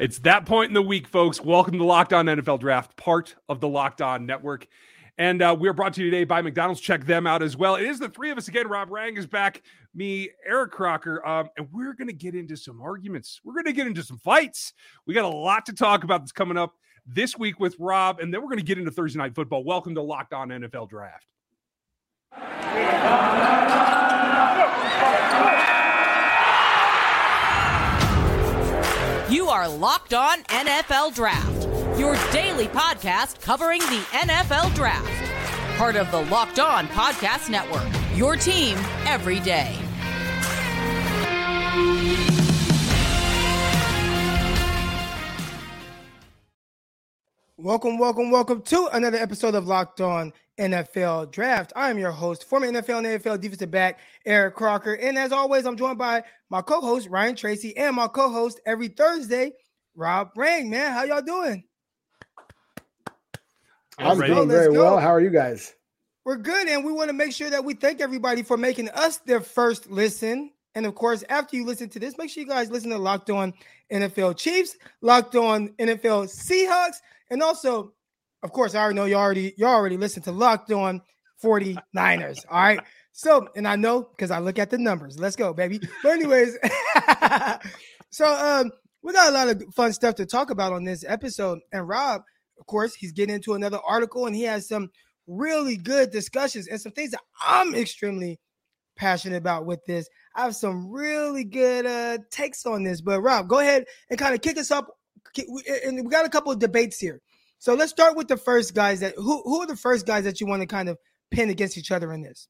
It's that point in the week, folks. Welcome to Locked On NFL Draft, part of the Locked On Network. And uh, we're brought to you today by McDonald's. Check them out as well. It is the three of us again. Rob Rang is back, me, Eric Crocker. Um, and we're going to get into some arguments. We're going to get into some fights. We got a lot to talk about that's coming up this week with Rob. And then we're going to get into Thursday Night Football. Welcome to Locked On NFL Draft. are Locked On NFL Draft, your daily podcast covering the NFL Draft. Part of the Locked On Podcast Network, your team every day. Welcome, welcome, welcome to another episode of Locked On NFL Draft. I am your host, former AFL and NFL defensive back Eric Crocker, and as always, I'm joined by my co-host Ryan Tracy and my co-host every Thursday, Rob Rang. Man, how y'all doing? I'm doing very well. How are you guys? We're good, and we want to make sure that we thank everybody for making us their first listen. And of course, after you listen to this, make sure you guys listen to Locked On NFL Chiefs, Locked On NFL Seahawks, and also, of course, I already know you already you already listened to Locked On 49ers. All right. So, and I know because I look at the numbers. Let's go, baby. But anyways, so um, we got a lot of fun stuff to talk about on this episode. And Rob, of course, he's getting into another article and he has some really good discussions and some things that I'm extremely passionate about with this. I have some really good uh takes on this. But Rob, go ahead and kind of kick us up and we got a couple of debates here. So let's start with the first guys that who who are the first guys that you want to kind of pin against each other in this?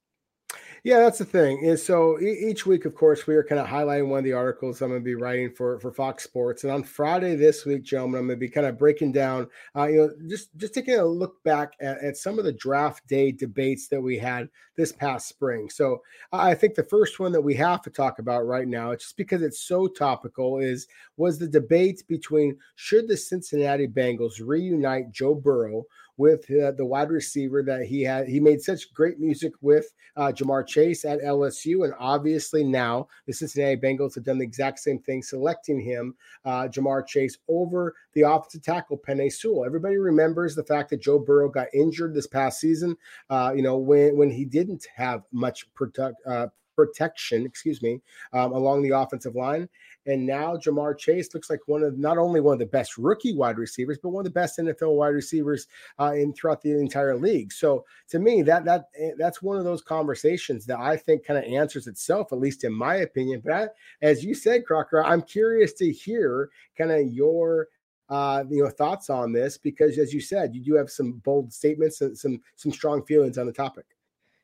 Yeah, that's the thing. Is so each week, of course, we are kind of highlighting one of the articles I'm going to be writing for for Fox Sports, and on Friday this week, gentlemen, I'm going to be kind of breaking down, uh, you know, just just taking a look back at, at, some of the draft day debates that we had this past spring. So I think the first one that we have to talk about right now, just because it's so topical, is was the debate between should the Cincinnati Bengals reunite Joe Burrow with uh, the wide receiver that he had. He made such great music with uh, Ja'Marr Chase at LSU, and obviously now the Cincinnati Bengals have done the exact same thing, selecting him, uh, Ja'Marr Chase, over the offensive tackle Penei Sewell. Everybody remembers the fact that Joe Burrow got injured this past season. Uh, you know when when he didn't have much protect, uh, protection, excuse me, um, along the offensive line. And now Ja'Marr Chase looks like one of not only one of the best rookie wide receivers, but one of the best NFL wide receivers uh, in throughout the entire league. So to me, that that eh, that's one of those conversations that I think kind of answers itself, at least in my opinion. But I, as you said, Crocker, I'm curious to hear kind of your uh, you know thoughts on this because, as you said, you do have some bold statements and some some strong feelings on the topic.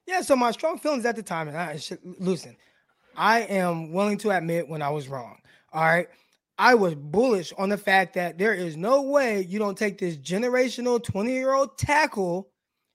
Yeah, so my strong feelings at the time, and I should listen. I am willing to admit when I was wrong. All right. I was bullish on the fact that there is no way you don't take this generational 20 year old tackle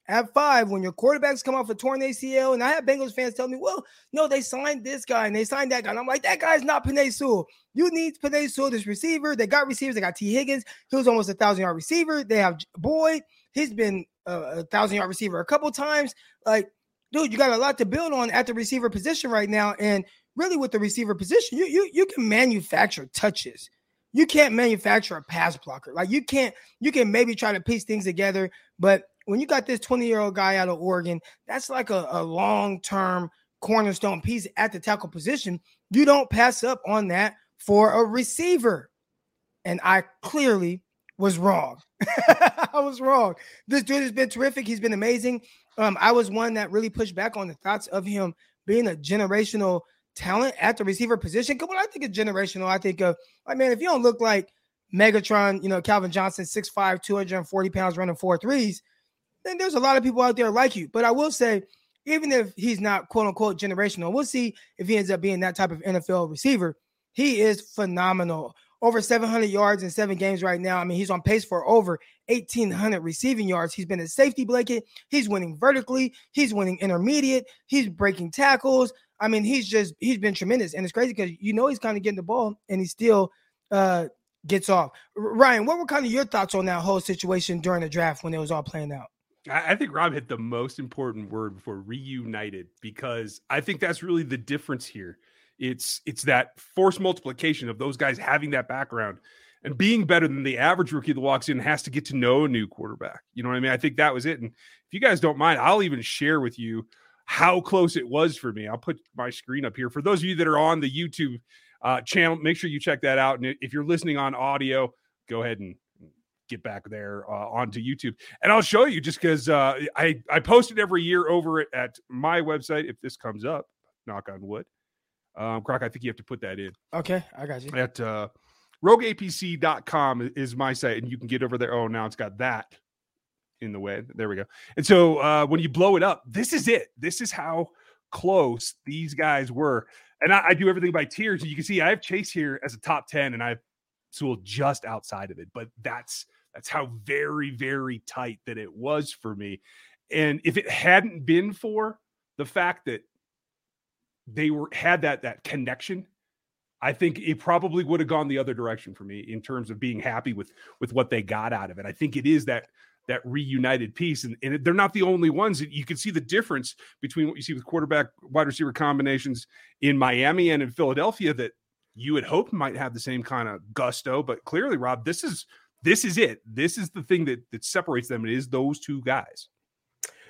at five when your quarterbacks come off a torn ACL. And I have Bengals fans tell me, well, no, they signed this guy and they signed that guy. And I'm like, that guy's not Penei Sewell. You need Penei Sewell, this receiver. They got receivers. They got T. Higgins. He was almost a thousand yard receiver. They have Boyd. He's been a thousand yard receiver a couple times. Like, dude, you got a lot to build on at the receiver position right now. And really with the receiver position, you you you can manufacture touches. You can't manufacture a pass blocker. Like you can't, you can maybe try to piece things together, but when you got this 20 year old guy out of Oregon, that's like a, a long term cornerstone piece at the tackle position. You don't pass up on that for a receiver. And I clearly was wrong. I was wrong. This dude has been terrific. He's been amazing. Um, I was one that really pushed back on the thoughts of him being a generational talent at the receiver position. Because when I think of generational, I think of, like, man, if you don't look like Megatron, you know, Calvin Johnson, 6'5, 240 pounds, running four threes, then there's a lot of people out there like you. But I will say, even if he's not quote unquote generational, we'll see if he ends up being that type of NFL receiver. He is phenomenal. Over 700 yards in seven games right now. I mean, he's on pace for over 1,800 receiving yards. He's been a safety blanket. He's winning vertically. He's winning intermediate. He's breaking tackles. I mean, he's just he's been tremendous, and it's crazy because you know he's kind of getting the ball, and he still uh, gets off. Ryan, what were kind of your thoughts on that whole situation during the draft when it was all playing out? I think Rob hit the most important word before reunited because I think that's really the difference here. It's it's that force multiplication of those guys having that background. and being better than the average rookie that walks in has to get to know a new quarterback. You know what I mean? I think that was it. And if you guys don't mind, I'll even share with you how close it was for me. I'll put my screen up here for those of you that are on the YouTube uh, channel. Make sure you check that out. And if you're listening on audio, go ahead and get back there uh, onto YouTube, and I'll show you just because uh, I I post it every year over at, at my website. If this comes up, knock on wood. Um, Croc, I think you have to put that in. Okay, I got you. At uh, rogueapc.com is my site, and you can get over there. Oh, now it's got that in the way. There we go. And so uh, when you blow it up, this is it. This is how close these guys were. And I, I do everything by tiers. And you can see I have Chase here as a top 10, and I have Sewell just outside of it. But that's that's how very, very tight that it was for me. And if it hadn't been for the fact that they were had that that connection, I think it probably would have gone the other direction for me in terms of being happy with with what they got out of it. I think it is that that reunited piece, and, and they're not the only ones. You can see the difference between what you see with quarterback wide receiver combinations in Miami and in Philadelphia that you had hoped might have the same kind of gusto, but clearly, Rob, this is this is it. This is the thing that that separates them. It is those two guys.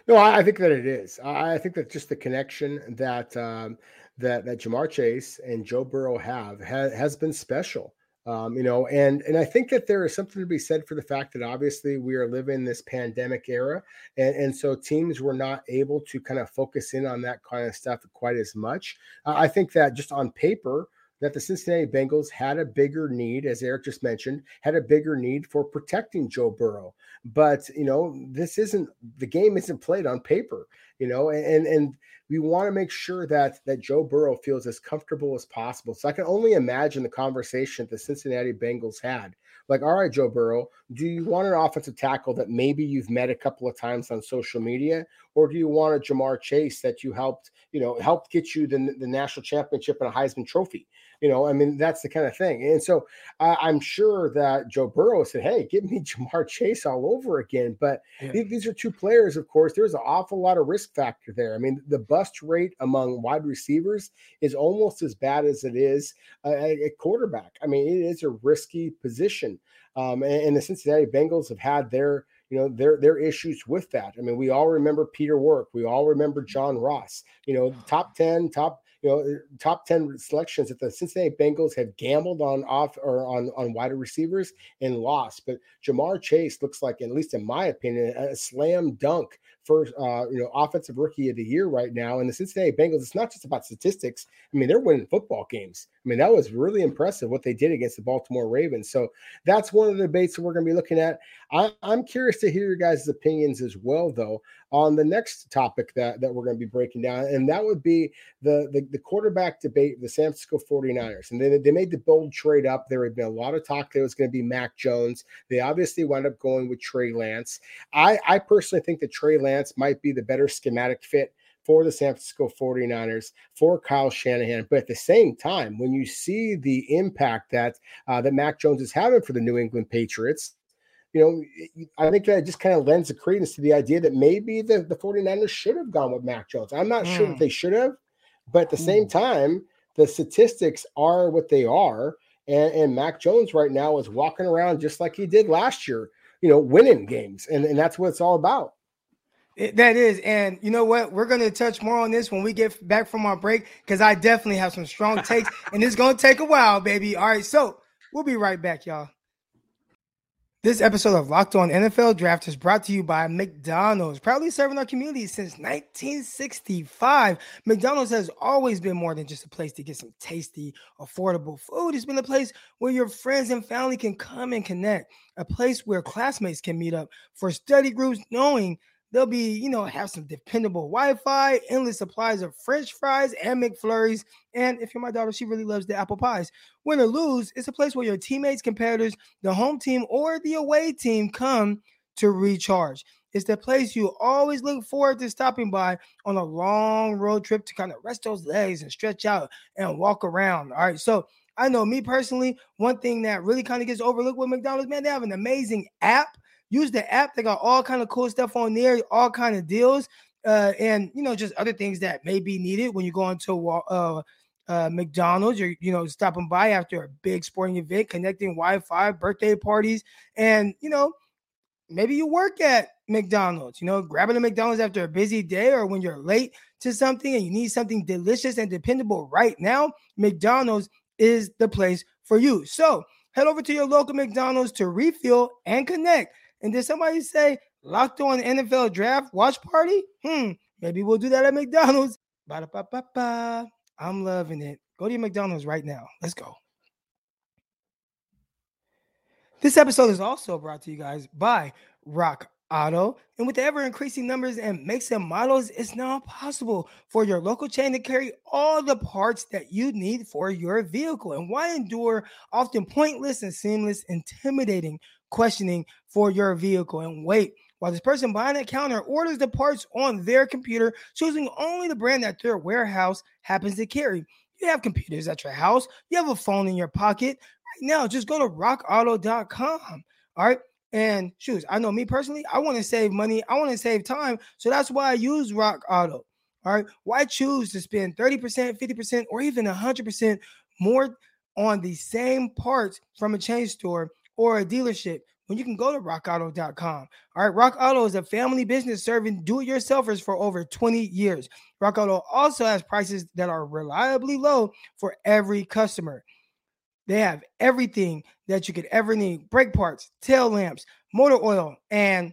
No, I, think that it is. I think that just the connection that um, that that Ja'Marr Chase and Joe Burrow have has, has been special. Um, you know, and and I think that there is something to be said for the fact that obviously we are living this pandemic era, and, and so teams were not able to kind of focus in on that kind of stuff quite as much. Uh, I think that just on paper, that the Cincinnati Bengals had a bigger need, as Eric just mentioned, had a bigger need for protecting Joe Burrow. But you know, this isn't the game isn't played on paper, you know, and and we want to make sure that that Joe Burrow feels as comfortable as possible. So I can only imagine the conversation the Cincinnati Bengals had. Like, all right, Joe Burrow, do you want an offensive tackle that maybe you've met a couple of times on social media, or do you want a Ja'Marr Chase that you helped, you know, helped get you the, the national championship and a Heisman Trophy? You know, I mean, that's the kind of thing. And so uh, I'm sure that Joe Burrow said, hey, give me Ja'Marr Chase all over again. But yeah. th- these are two players, of course. There's an awful lot of risk factor there. I mean, the bust rate among wide receivers is almost as bad as it is uh, a quarterback. I mean, it is a risky position. Um, and, and the Cincinnati Bengals have had their you know their their issues with that. I mean, we all remember Peter Warrick, we all remember John Ross. You know, top ten, top you know, top 10 selections that the Cincinnati Bengals have gambled on off or on, on wider receivers and lost. But Ja'Marr Chase looks like, at least in my opinion, a slam dunk first, uh, you know, offensive rookie of the year right now. And the Cincinnati Bengals, it's not just about statistics. I mean, they're winning football games. I mean, that was really impressive what they did against the Baltimore Ravens. So that's one of the debates that we're going to be looking at. I, am curious to hear your guys' opinions as well, though, on the next topic that, that we're going to be breaking down. And that would be the, the, the quarterback debate, the San Francisco 49ers. And they, they made the bold trade up. There had been a lot of talk it was going to be Mac Jones. They obviously wound up going with Trey Lance. I, I personally think that Trey Lance might be the better schematic fit for the San Francisco 49ers, for Kyle Shanahan. But at the same time, when you see the impact that uh, that Mac Jones is having for the New England Patriots, you know, I think that just kind of lends a credence to the idea that maybe the, the 49ers should have gone with Mac Jones. I'm not mm. sure that hmm. they should have, but at the same time, the statistics are what they are. And, and Mac Jones right now is walking around just like he did last year, you know, winning games. And, and that's what it's all about. It, that is, and you know what? We're going to touch more on this when we get back from our break because I definitely have some strong takes, and it's going to take a while, baby. All right, so we'll be right back, y'all. This episode of Locked On NFL Draft is brought to you by McDonald's, proudly serving our community since 1965. McDonald's has always been more than just a place to get some tasty, affordable food. It's been a place where your friends and family can come and connect, a place where classmates can meet up for study groups, knowing They'll be, you know, have some dependable Wi-Fi, endless supplies of French fries and McFlurries. And if you're my daughter, she really loves the apple pies. Win or lose, it's a place where your teammates, competitors, the home team, or the away team come to recharge. It's the place you always look forward to stopping by on a long road trip to kind of rest those legs and stretch out and walk around. All right. So I know me personally, one thing that really kind of gets overlooked with McDonald's, man, they have an amazing app Use the app. They got all kind of cool stuff on there, all kind of deals, uh, and you know just other things that may be needed when you go into uh, uh, McDonald's, you're you know stopping by after a big sporting event, connecting Wi-Fi, birthday parties, and you know maybe you work at McDonald's. You know, grabbing a McDonald's after a busy day or when you're late to something and you need something delicious and dependable right now, McDonald's is the place for you. So head over to your local McDonald's to refill and connect. And did somebody say locked on NFL draft watch party? Hmm, maybe we'll do that at McDonald's. Ba-da-ba-ba-ba. I'm loving it. Go to your McDonald's right now. Let's go. This episode is also brought to you guys by Rock Auto. And with the ever increasing numbers and makes and models, it's now possible for your local chain to carry all the parts that you need for your vehicle. And why endure often pointless and seamless, intimidating questioning for your vehicle and wait while this person behind the counter orders the parts on their computer, choosing only the brand that their warehouse happens to carry. You have computers at your house, you have a phone in your pocket. Right now, just go to rockauto.com. All right. And shoes, I know me personally, I want to save money, I want to save time. So that's why I use Rock Auto. All right. Why choose to spend 30%, 50%, or even 100% more on the same parts from a chain store or a dealership when you can go to rockauto.com. All right, Rock Auto is a family business serving do-it-yourselfers for over 20 years. Rock Auto also has prices that are reliably low for every customer. They have everything that you could ever need: brake parts, tail lamps, motor oil, and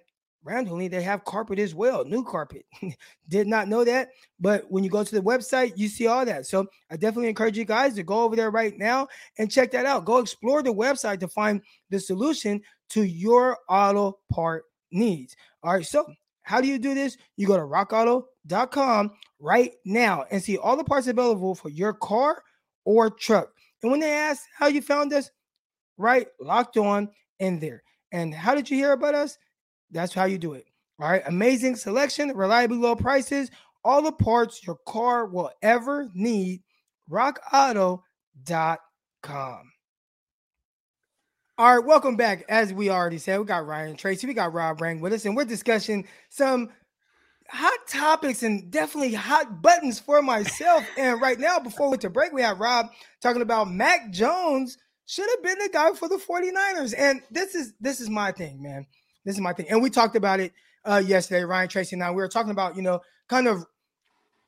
randomly they have carpet as well new carpet. Did not know that but when you go to the website you see all that. So i definitely encourage you guys to go over there right now and check that out. Go explore the website to find the solution to your auto part needs. All right so how do you do this? You go to rockauto.com right now and see all the parts available for your car or truck. And when they ask how you found us? Right locked on in there. And how did you hear about us that's how you do it. All right. Amazing selection, reliably low prices, all the parts your car will ever need. RockAuto.com. All right, welcome back. As we already said, we got Ryan Tracy, we got Rob Rang with us, and we're discussing some hot topics and definitely hot buttons for myself. and right now, before we went to break, we have Rob talking about Mac Jones should have been the guy for the 49ers. And this is this is my thing, man. This is my thing. And we talked about it uh, yesterday, Ryan Tracy and I. We were talking about, you know, kind of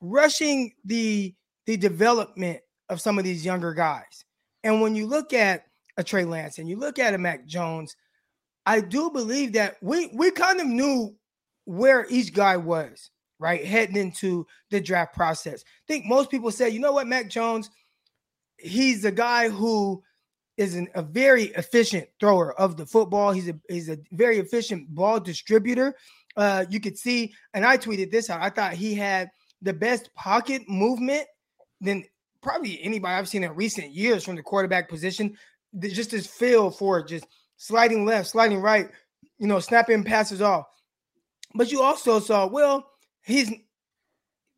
rushing the the development of some of these younger guys. And when you look at a Trey Lance and you look at a Mac Jones, I do believe that we we kind of knew where each guy was, right? Heading into the draft process. I think most people say, you know what, Mac Jones, he's a guy who is an, a very efficient thrower of the football. He's a he's a very efficient ball distributor. Uh, you could see, and I tweeted this out. I thought he had the best pocket movement than probably anybody I've seen in recent years from the quarterback position. Just his feel for just sliding left, sliding right, you know, snapping passes off. But you also saw, well, he's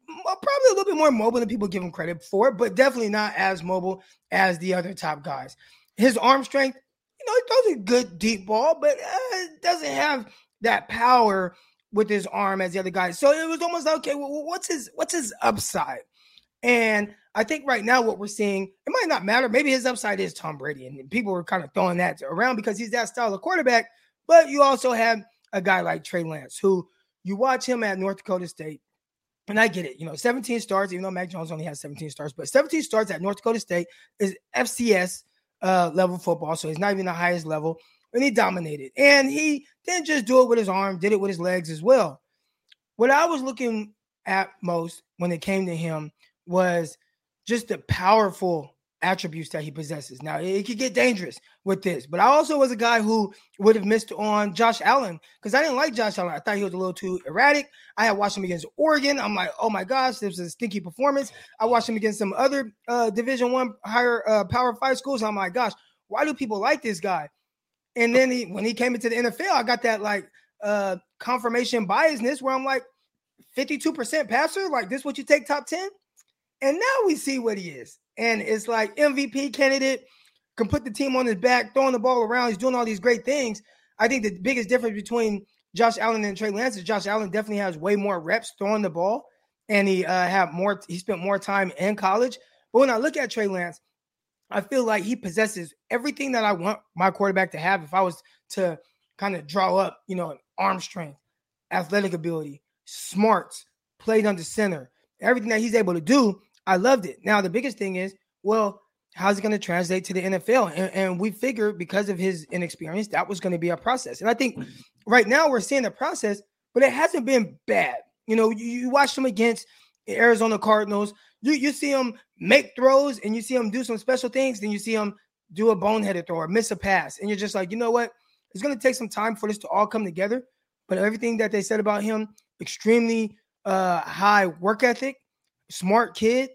probably a little bit more mobile than people give him credit for, but definitely not as mobile as the other top guys his arm strength, you know, he throws a good deep ball, but uh, doesn't have that power with his arm as the other guys. So it was almost like, okay, well, what's his what's his upside? And I think right now what we're seeing, it might not matter. Maybe his upside is Tom Brady, and people are kind of throwing that around because he's that style of quarterback. But you also have a guy like Trey Lance, who you watch him at North Dakota State, and I get it, you know, 17 starts, even though Mac Jones only has 17 starts, but 17 starts at North Dakota State is FCS uh, level football, so he's not even the highest level, and he dominated. And he didn't just do it with his arm, did it with his legs as well. What I was looking at most when it came to him was just the powerful attributes that he possesses. Now it could get dangerous with this, but I also was a guy who would have missed on Josh Allen because I didn't like Josh Allen. I thought he was a little too erratic. I had watched him against Oregon. I'm like, oh my gosh, this was a stinky performance. I watched him against some other uh, Division One higher uh, Power Five schools. I'm like, gosh, why do people like this guy? And then he, when he came into the NFL, I got that like uh, confirmation biasness where I'm like, 52% passer, like this, what you take top 10? And now we see what he is and it's like MVP candidate can put the team on his back, throwing the ball around. He's doing all these great things. I think the biggest difference between Josh Allen and Trey Lance is Josh Allen definitely has way more reps throwing the ball, and he uh, have more. He spent more time in college. But when I look at Trey Lance, I feel like he possesses everything that I want my quarterback to have. If I was to kind of draw up, you know, arm strength, athletic ability, smarts, played under center, everything that he's able to do, I loved it. Now the biggest thing is, well, how's it going to translate to the NFL? And, and, we figured because of his inexperience, that was going to be a process. And I think right now we're seeing the process, but it hasn't been bad. You know, you, you watch them against Arizona Cardinals, you, you see him make throws and you see him do some special things, then you see him do a boneheaded throw or miss a pass. And you're just like, you know what? It's going to take some time for this to all come together. But everything that they said about him, extremely uh, high work ethic, smart kid,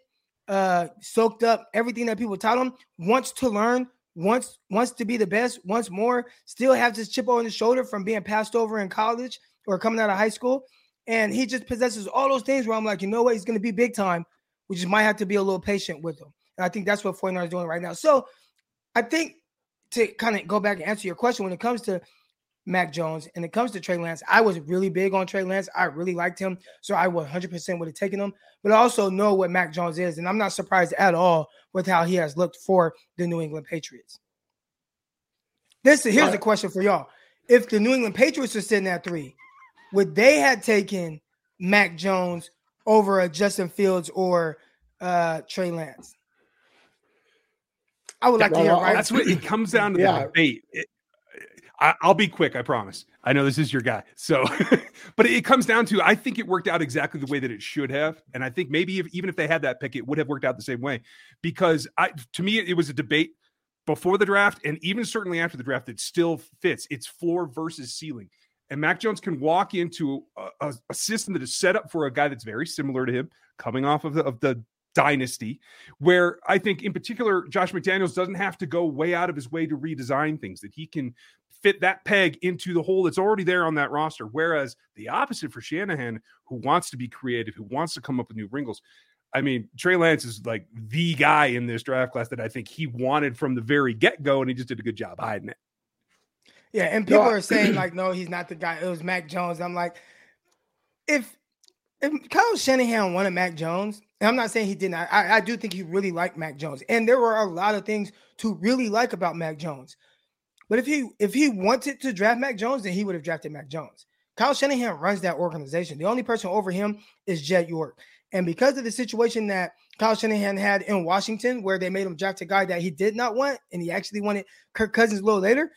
uh, soaked up everything that people taught him, wants to learn, wants wants to be the best, wants more, still has this chip on his shoulder from being passed over in college or coming out of high school. And he just possesses all those things where I'm like, you know what, he's going to be big time. We just might have to be a little patient with him. And I think that's what 49 is doing right now. So I think to kind of go back and answer your question when it comes to Mac Jones and it comes to Trey Lance, I was really big on Trey Lance. I really liked him. So I 100% would have taken him. But I also know what Mac Jones is. And I'm not surprised at all with how he has looked for the New England Patriots. This Here's a question for y'all. If the New England Patriots were sitting at three, would they have taken Mac Jones over a Justin Fields or uh, Trey Lance? I would like to hear. Right? That's what it comes down to yeah. the debate. It, I, will be quick. I promise. I know this is your guy. So, but it comes down to I think it worked out exactly the way that it should have, and I think maybe if, even if they had that pick, it would have worked out the same way. Because I, to me, it was a debate before the draft, and even certainly after the draft, it still fits. It's floor versus ceiling and Mac Jones can walk into a, a, a, system that is set up for a guy that's very similar to him, coming off of the, of the dynasty, where I think in particular Josh McDaniels doesn't have to go way out of his way to redesign things; that he can fit that peg into the hole that's already there on that roster. Whereas the opposite for Shanahan, who wants to be creative, who wants to come up with new wrinkles. I mean, Trey Lance is like the guy in this draft class that I think he wanted from the very get go, and he just did a good job hiding it. Yeah, and people no, are saying like, no, he's not the guy. It was Mac Jones. I'm like, if if Kyle Shanahan wanted Mac Jones, and I'm not saying he didn't. I, I do think he really liked Mac Jones, and there were a lot of things to really like about Mac Jones. But if he if he wanted to draft Mac Jones, then he would have drafted Mac Jones. Kyle Shanahan runs that organization. The only person over him is Jed York, and because of the situation that Kyle Shanahan had in Washington, where they made him draft a guy that he did not want, and he actually wanted Kirk Cousins a little later,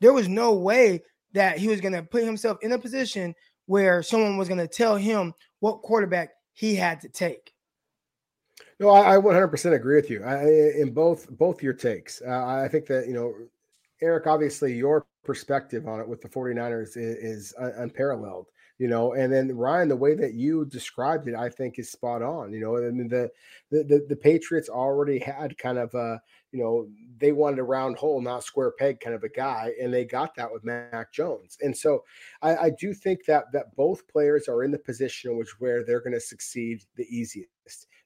there was no way that he was going to put himself in a position where someone was going to tell him what quarterback he had to take. No, I, I 100% agree with you I, in both both your takes. Uh, I think that you know, Eric, obviously your perspective on it with the 49ers is, is unparalleled you know and then ryan the way that you described it i think is spot on you know i mean the the the, the patriots already had kind of a you know they wanted a round hole not square peg kind of a guy and they got that with mac jones and so i, I do think that that both players are in the position which where they're going to succeed the easiest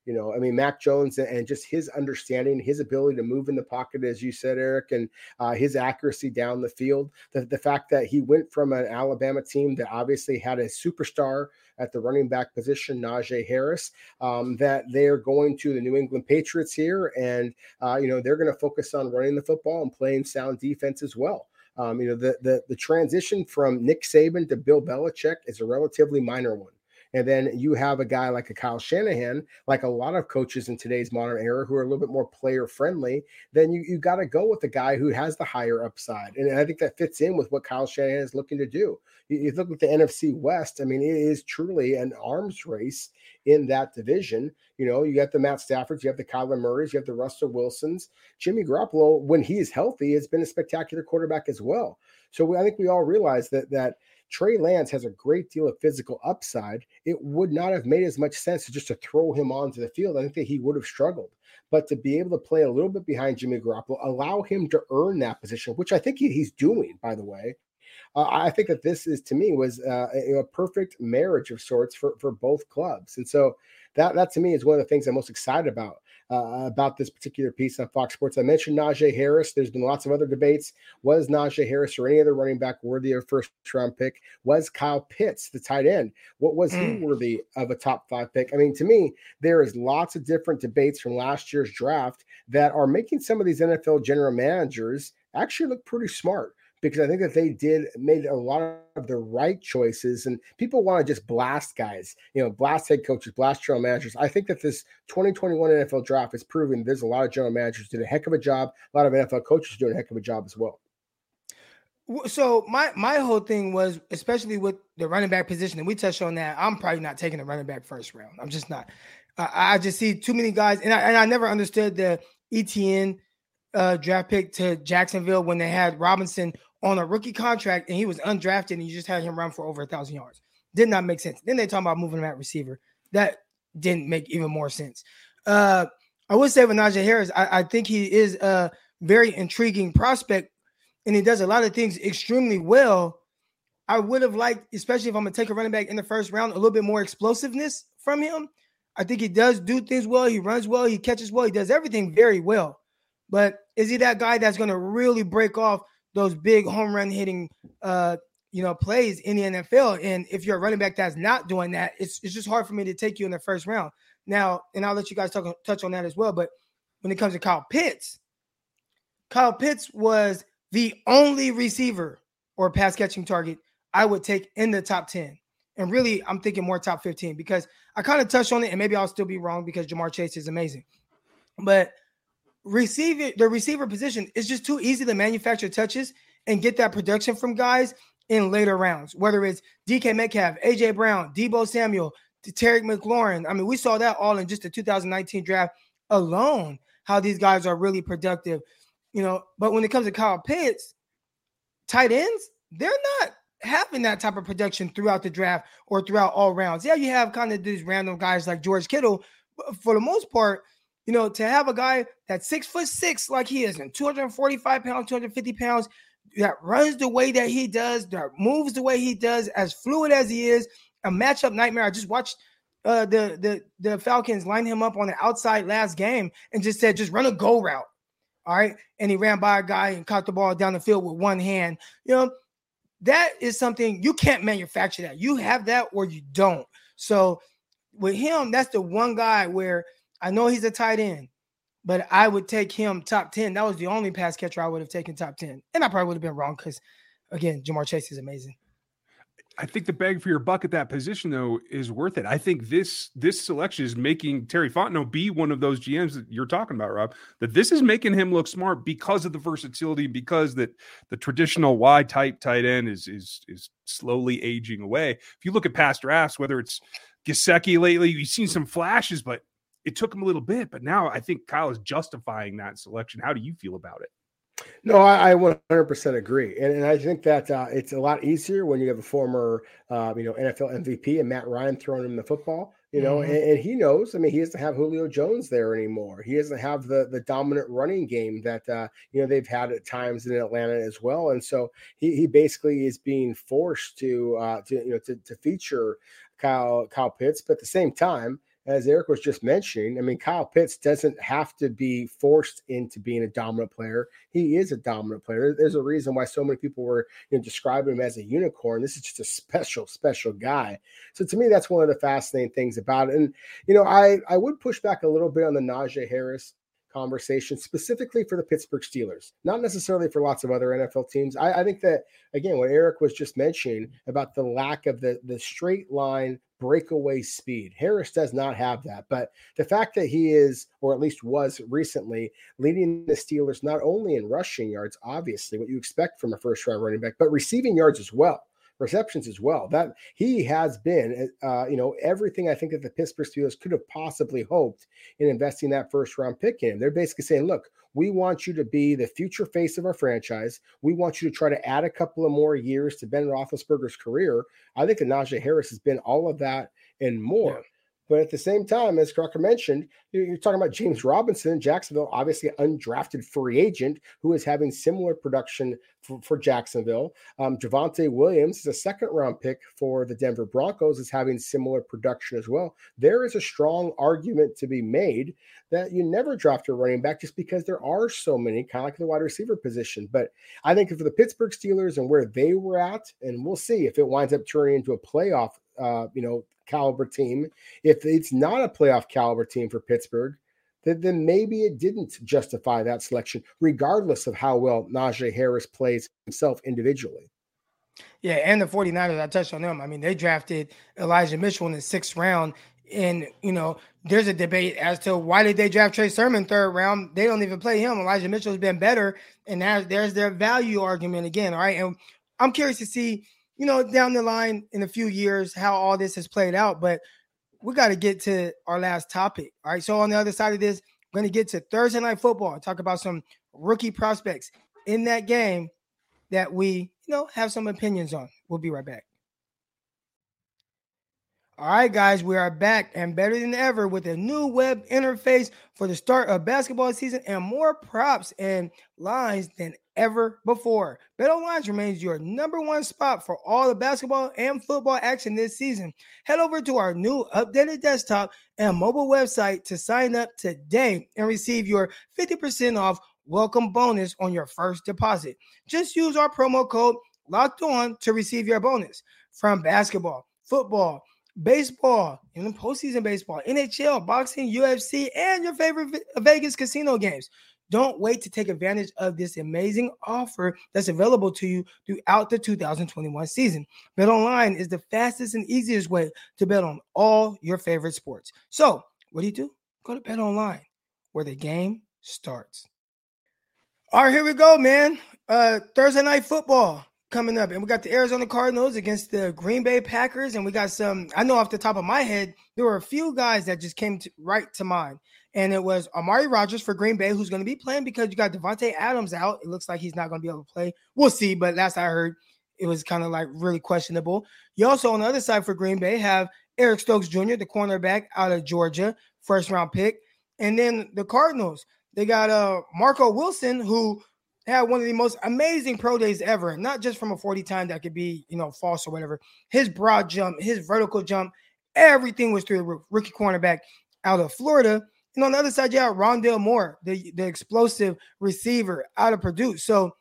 you know, I mean, Mac Jones and just his understanding, his ability to move in the pocket, as you said, Eric, and uh, his accuracy down the field. The, the fact that he went from an Alabama team that obviously had a superstar at the running back position, Najee Harris, um, that they are going to the New England Patriots here. And, uh, you know, they're going to focus on running the football and playing sound defense as well. Um, you know, the, the the transition from Nick Saban to Bill Belichick is a relatively minor one. And then you have a guy like a Kyle Shanahan, like a lot of coaches in today's modern era who are a little bit more player friendly, then you, you got to go with the guy who has the higher upside. And I think that fits in with what Kyle Shanahan is looking to do. You, you look at the NFC West, I mean, it is truly an arms race in that division. You know, you got the Matt Staffords, you have the Kyler Murrays, you have the Russell Wilsons. Jimmy Garoppolo, when he is healthy, has been a spectacular quarterback as well. So I think we all realize that that Trey Lance has a great deal of physical upside. It would not have made as much sense just to throw him onto the field. I think that he would have struggled. But to be able to play a little bit behind Jimmy Garoppolo, allow him to earn that position, which I think he, he's doing, by the way. Uh, I think that this is to me was uh, a, a, perfect marriage of sorts for for both clubs, and so that that to me is one of the things I'm most excited about. Uh, about this particular piece on Fox Sports. I mentioned Najee Harris. There's been lots of other debates. Was Najee Harris or any other running back worthy of first round pick? Was Kyle Pitts the tight end? What was mm. he worthy of a top five pick? I mean, to me, there is lots of different debates from last year's draft that are making some of these NFL general managers actually look pretty smart because I think that they did made a lot of the right choices. And people want to just blast guys, you know, blast head coaches, blast general managers. I think that this 2021 NFL draft is proving there's a lot of general managers did a heck of a job. A lot of NFL coaches doing a heck of a job as well. So my my whole thing was, especially with the running back position, and we touched on that. I'm probably not taking a running back first round. I'm just not. I, I just see too many guys, and I, and I never understood the Etienne uh, draft pick to Jacksonville when they had Robinson on a rookie contract and he was undrafted and you just had him run for over a thousand yards. Did not make sense. Then they talk about moving him at receiver. That didn't make even more sense. Uh, I would say with Najee Harris, I, I think he is a very intriguing prospect and he does a lot of things extremely well. I would have liked, especially if I'm gonna take a running back in the first round, a little bit more explosiveness from him. I think he does do things well. He runs well. He catches well. He does everything very well. But is he that guy that's going to really break off those big home run hitting uh you know plays in the NFL. And if you're a running back that's not doing that, it's it's just hard for me to take you in the first round. Now, and I'll let you guys talk touch on that as well. But when it comes to Kyle Pitts, Kyle Pitts was the only receiver or pass catching target I would take in the top 10. And really, I'm thinking more top 15 because I kind of touched on it, and maybe I'll still be wrong because Ja'Marr Chase is amazing. But receiving the receiver position is just too easy to manufacture touches and get that production from guys in later rounds, whether it's DK Metcalf, AJ Brown, Deebo Samuel, Terry McLaurin. I mean, we saw that all in just the 2019 draft alone, how these guys are really productive, you know. But when it comes to Kyle Pitts, tight ends, they're not having that type of production throughout the draft or throughout all rounds. Yeah, you have kind of these random guys like George Kittle, but for the most part, you know, to have a guy that's six foot six like he is and 245 pounds, 250 pounds, that runs the way that he does, that moves the way he does, as fluid as he is, a matchup nightmare. I just watched uh, the the the Falcons line him up on the outside last game and just said, just run a go route. All right. And he ran by a guy and caught the ball down the field with one hand. You know, that is something you can't manufacture that. You have that or you don't. So with him, that's the one guy where I know he's a tight end, but I would take him top 10. That was the only pass catcher I would have taken top 10. And I probably would have been wrong because, again, Ja'Marr Chase is amazing. I think the bang for your buck at that position though is worth it. I think this this selection is making Terry Fontenot be one of those GMs that you're talking about, Rob. That this is making him look smart because of the versatility, because that the traditional Y type tight end is is is slowly aging away. If you look at past drafts, whether it's Gesicki lately, you've seen some flashes, but it took him a little bit, but now I think Kyle is justifying that selection. How do you feel about it? No, I, I 100% agree, and, and I think that uh, it's a lot easier when you have a former, uh, you know, NFL MVP and Matt Ryan throwing him the football. You know, mm-hmm. and, and, he knows. I mean, he doesn't have Julio Jones there anymore. He doesn't have the the dominant running game that uh, you know they've had at times in Atlanta as well. And so he, he basically is being forced to uh, to you know to, to feature Kyle Kyle Pitts, but at the same time, as Eric was just mentioning, I mean, Kyle Pitts doesn't have to be forced into being a dominant player. He is a dominant player. There's a reason why so many people were you know, describing him as a unicorn. This is just a special, special guy. So to me, that's one of the fascinating things about it. And you know, I I would push back a little bit on the Najee Harris conversation specifically for the Pittsburgh Steelers, not necessarily for lots of other NFL teams. I, I, think that again, what Eric was just mentioning about the lack of the the straight line breakaway speed. Harris does not have that. But the fact that he is, or at least was recently, leading the Steelers not only in rushing yards, obviously, what you expect from a first round running back, but receiving yards as well. Receptions as well. That he has been, uh, you know, everything I think that the Pittsburgh Steelers could have possibly hoped in investing that first round pick in. They're basically saying, look, we want you to be the future face of our franchise. We want you to try to add a couple of more years to Ben Roethlisberger's career. I think that Najee Harris has been all of that and more. But at the same time, as Crocker mentioned, you're talking about James Robinson, Jacksonville, obviously undrafted free agent who is having similar production for, for Jacksonville. Um, Javonte Williams is a second round pick for the Denver Broncos, is having similar production as well. There is a strong argument to be made that you never draft a running back just because there are so many, kind of like the wide receiver position. But I think for the Pittsburgh Steelers and where they were at, and we'll see if it winds up turning into a playoff, uh, you know, caliber team. If it's not a playoff caliber team for Pittsburgh, then, then maybe it didn't justify that selection, regardless of how well Najee Harris plays himself individually. Yeah, and the 49ers, I touched on them. I mean, they drafted Elijah Mitchell in the sixth round. And, you know, there's a debate as to why did they draft Trey Sermon third round? They don't even play him. Elijah Mitchell's been better. And that, there's their value argument again. All right. And I'm curious to see you know, down the line in a few years how all this has played out. But we got to get to our last topic. All right. So on the other side of this, we're going to get to Thursday night football talk about some rookie prospects in that game that we, you know, have some opinions on. We'll be right back. All right, guys, we are back and better than ever with a new web interface for the start of basketball season and more props and lines than ever before. BetOnline remains your number one spot for all the basketball and football action this season. Head over to our new updated desktop and mobile website to sign up today and receive your 50% off welcome bonus on your first deposit. Just use our promo code locked on to receive your bonus from basketball, football, baseball, even postseason baseball, NHL, boxing, UFC, and your favorite Vegas casino games. Don't wait to take advantage of this amazing offer that's available to you throughout the 2021 season. Bet online is the fastest and easiest way to bet on all your favorite sports. So, what do you do? Go to Bet online, where the game starts. All right, here we go, man. Uh Thursday night football coming up, and we got the Arizona Cardinals against the Green Bay Packers, and we got some. I know off the top of my head, there were a few guys that just came to, right to mind, and it was Amari Rodgers for Green Bay, who's going to be playing because you got Davante Adams out. It looks like he's not going to be able to play. We'll see, but last I heard, it was kind of like really questionable. You also on the other side for Green Bay have Eric Stokes Jr., the cornerback out of Georgia, first round pick, and then the Cardinals. They got uh Marco Wilson, who had one of the most amazing pro days ever, and not just from a 40 time that could be, you know, false or whatever. His broad jump, his vertical jump, everything was through the rookie cornerback out of Florida. And on the other side, you have Rondale Moore, the, the explosive receiver out of Purdue. So,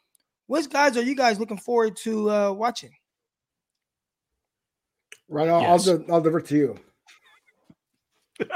which guys are you guys looking forward to uh, watching? Right, I'll, yes. I'll, I'll divert to you.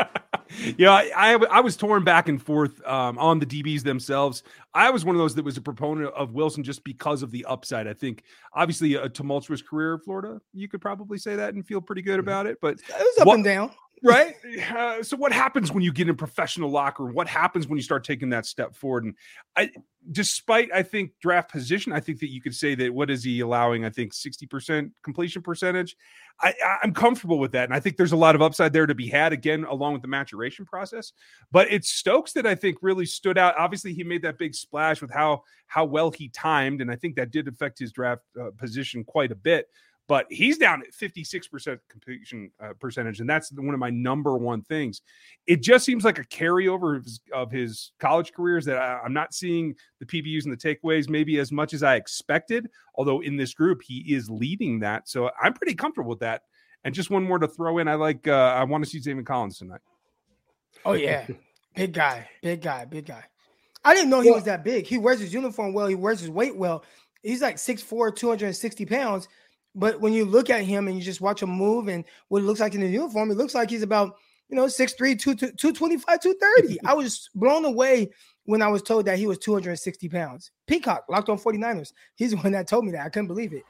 yeah, I, I, I was torn back and forth um, on the DBs themselves. I was one of those that was a proponent of Wilson just because of the upside. I think obviously a tumultuous career in Florida, you could probably say that and feel pretty good mm-hmm. about it. But it was up what, and down right? Uh, so what happens when you get in professional locker? What happens when you start taking that step forward? And I, despite I think draft position, I think that you could say that what is he allowing? I think sixty percent completion percentage. I, I'm comfortable with that, and I think there's a lot of upside there to be had again, along with the maturation process. But it's Stokes that I think really stood out. Obviously, he made that big splash with how how well he timed, and I think that did affect his draft uh, position quite a bit but he's down at 56% completion uh, percentage and that's one of my number one things. It just seems like a carryover of his, of his college careers that I, am not seeing the pbus and the takeaways maybe as much as i expected although in this group he is leading that. So i'm pretty comfortable with that. And just one more to throw in. I like uh, i want to see Zaven collins tonight. Oh yeah. Big guy. Big guy. Big guy. I didn't know he was that big. He wears his uniform well. He wears his weight well. He's like 6'4 260 pounds but when you look at him and you just watch him move and what it looks like in the uniform, it looks like he's about, you know, 6'3, 225, 230. I was blown away when I was told that he was 260 pounds. Peacock, locked on 49ers. He's the one that told me that. I couldn't believe it.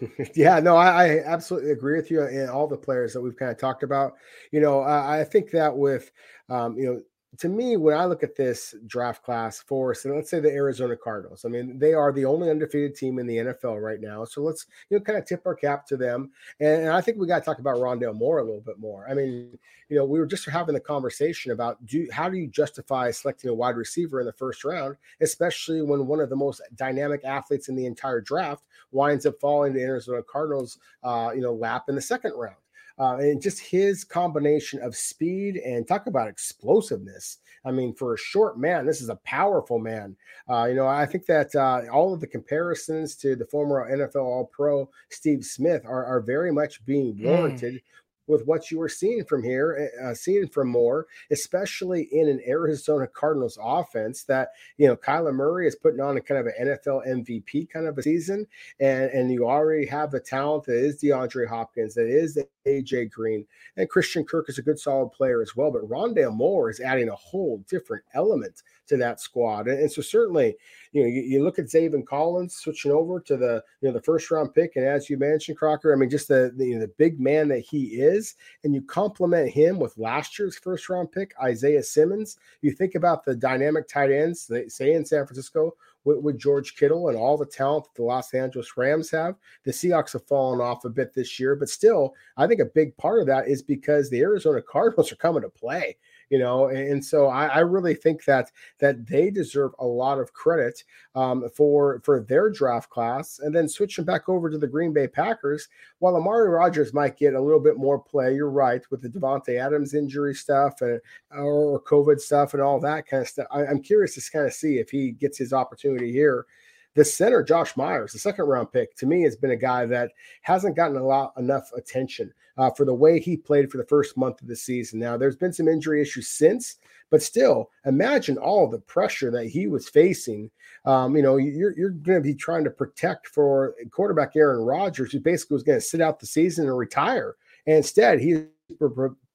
yeah, no, I, I, absolutely agree with you and all the players that we've kind of talked about. You know, I, I think that with, um, you know, to me, when I look at this draft class for, so let's say the Arizona Cardinals, I mean, they are the only undefeated team in the NFL right now. So let's, you know, kind of tip our cap to them. And, and I think we got to talk about Rondale Moore a little bit more. I mean, you know, we were just having the conversation about do how do you justify selecting a wide receiver in the first round, especially when one of the most dynamic athletes in the entire draft winds up falling to the Arizona Cardinals, uh, you know, lap in the second round. Uh, and just his combination of speed and talk about explosiveness. I mean, for a short man, this is a powerful man. Uh, you know, I think that uh, all of the comparisons to the former NFL All Pro Steve Smith are, are very much being mm. warranted. Mm with what you were seeing from here, eh, uh, seeing from Moore, especially in an Arizona Cardinals offense that you know Kyler Murray is putting on a kind of an NFL MVP kind of a season, and and you already have the talent that is DeAndre Hopkins, that is AJ Green, and Christian Kirk is a good solid player as well. But Rondale Moore is adding a whole different element to that squad, and, and so certainly you know, you, you look at Zaven Collins switching over to the you know the first round pick, and as you mentioned, Crocker, I mean, just the the, you know, the big man that he is, and you complement him with last year's first round pick, Isaiah Simmons. You think about the dynamic tight ends, they say in San Francisco, with, with, George Kittle and all the talent that the Los Angeles Rams have. The Seahawks have fallen off a bit this year, but still, I think a big part of that is because the Arizona Cardinals are coming to play you know and so I, I, really think that that they deserve a lot of credit um, for for their draft class and then switching back over to the green bay packers. While Amari Rodgers might get a little bit more play you're right with the davante adams injury stuff and or covid stuff and all that kind of stuff I, i'm curious to kind of see if he gets his opportunity here the center, Josh Myers, the second round pick, to me has been a guy that hasn't gotten a lot enough attention uh, for the way he played for the first month of the season. Now, there's been some injury issues since, but still, imagine all the pressure that he was facing. Um, you know, you're, you're going to be trying to protect for quarterback Aaron Rodgers, who basically was going to sit out the season and retire. And instead, he's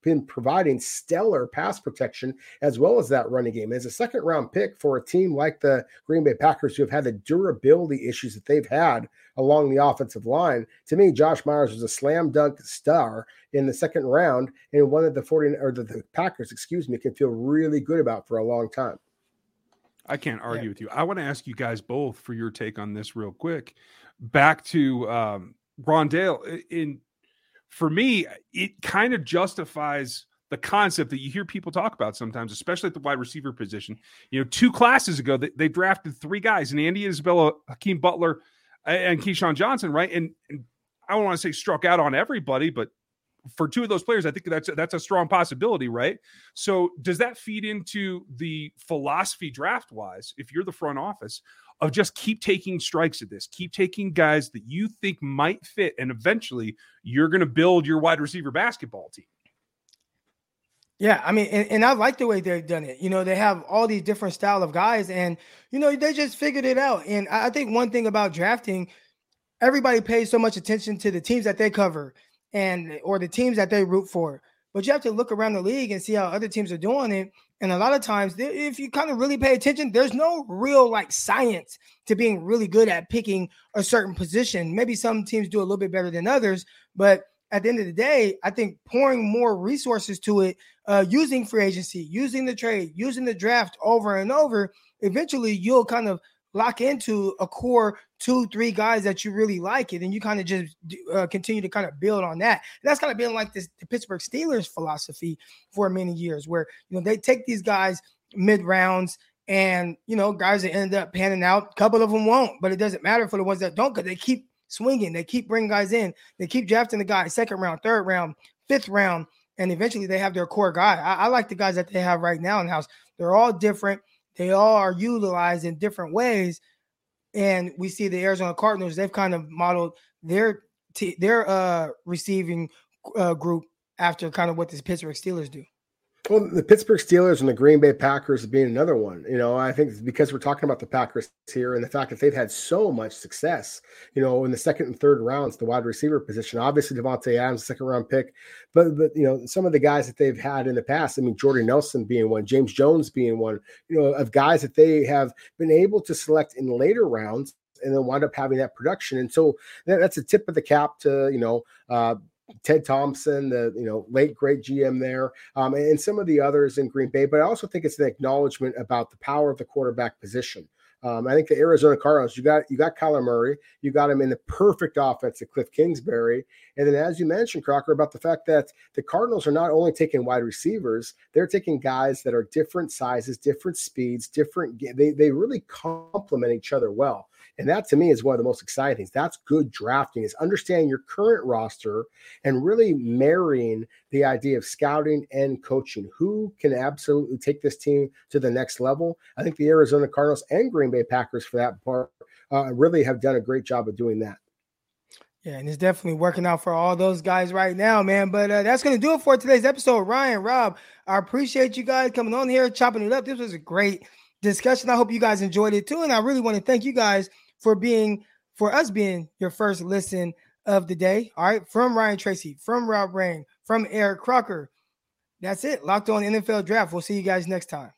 been providing stellar pass protection as well as that running game. As a second round pick for a team like the Green Bay Packers, who have had the durability issues that they've had along the offensive line, to me, Josh Myers was a slam dunk star in the second round and one that the 40 or the, the Packers, excuse me, can feel really good about for a long time. I can't argue yeah. with you. I want to ask you guys both for your take on this real quick. Back to um, Rondale in for me, it kind of justifies the concept that you hear people talk about sometimes, especially at the wide receiver position. You know, two classes ago, they, they drafted three guys, and Andy Isabella, Hakeem Butler, and KeeSean Johnson, right? And, and I don't want to say struck out on everybody, but for two of those players, I think that's that's a strong possibility, right? So does that feed into the philosophy draft wise? If you're the front office of just keep taking strikes at this, keep taking guys that you think might fit, and eventually you're going to build your wide receiver basketball team. Yeah, I mean, and, and, I like the way they've done it. You know, they have all these different style of guys, and you know, they just figured it out. And I think one thing about drafting, everybody pays so much attention to the teams that they cover and or the teams that they root for. But you have to look around the league and see how other teams are doing it. And a lot of times, if you kind of really pay attention, there's no real like science to being really good at picking a certain position. Maybe some teams do a little bit better than others, but at the end of the day, I think pouring more resources to it, uh, using free agency, using the trade, using the draft over and over, eventually you'll kind of lock into a core two, three guys that you really like it, and you kind of just uh, continue to kind of build on that. And that's kind of been like this the Pittsburgh Steelers philosophy for many years, where you know they take these guys mid rounds. And you know, guys that end up panning out, a couple of them won't, but it doesn't matter for the ones that don't, because they keep swinging, they keep bringing guys in, they keep drafting the guy second round, third round, fifth round, and eventually they have their core guy. I, I like the guys that they have right now in house. They're all different. They all are utilized in different ways. And we see the Arizona Cardinals, they've kind of modeled their t- their uh, receiving uh, group after kind of what the Pittsburgh Steelers do. Well, the Pittsburgh Steelers and the Green Bay Packers being another one. You know, I think because we're talking about the Packers here and the fact that they've had so much success, you know, in the second and third rounds, the wide receiver position. Obviously, Davante Adams, second round pick, but but you know, some of the guys that they've had in the past. I mean, Jordy Nelson being one, James Jones being one. You know, of guys that they have been able to select in later rounds and then wind up having that production. And so that, that's a tip of the cap to you know uh, Ted Thompson, the you know late great GM there, um, and some of the others in Green Bay. But I also think it's an acknowledgement about the power of the quarterback position. Um, I think the Arizona Cardinals, you got you got Kyler Murray, you got him in the perfect offense at Cliff Kingsbury, and then as you mentioned, Crocker, about the fact that the Cardinals are not only taking wide receivers, they're taking guys that are different sizes, different speeds, different. They they really complement each other well. And that to me is one of the most exciting things. That's good drafting is understanding your current roster and really marrying the idea of scouting and coaching. Who can absolutely take this team to the next level? I think the Arizona Cardinals and Green Bay Packers, for that part, uh, really have done a great job of doing that. Yeah, and it's definitely working out for all those guys right now, man. But uh, that's going to do it for today's episode. Ryan, Rob, I appreciate you guys coming on here, chopping it up. This was a great discussion. I hope you guys enjoyed it too. And I really want to thank you guys for being, for us being your first listen of the day. All right. From Ryan Tracy, from Rob Rang, from Eric Crocker. That's it. Locked on NFL draft. We'll see you guys next time.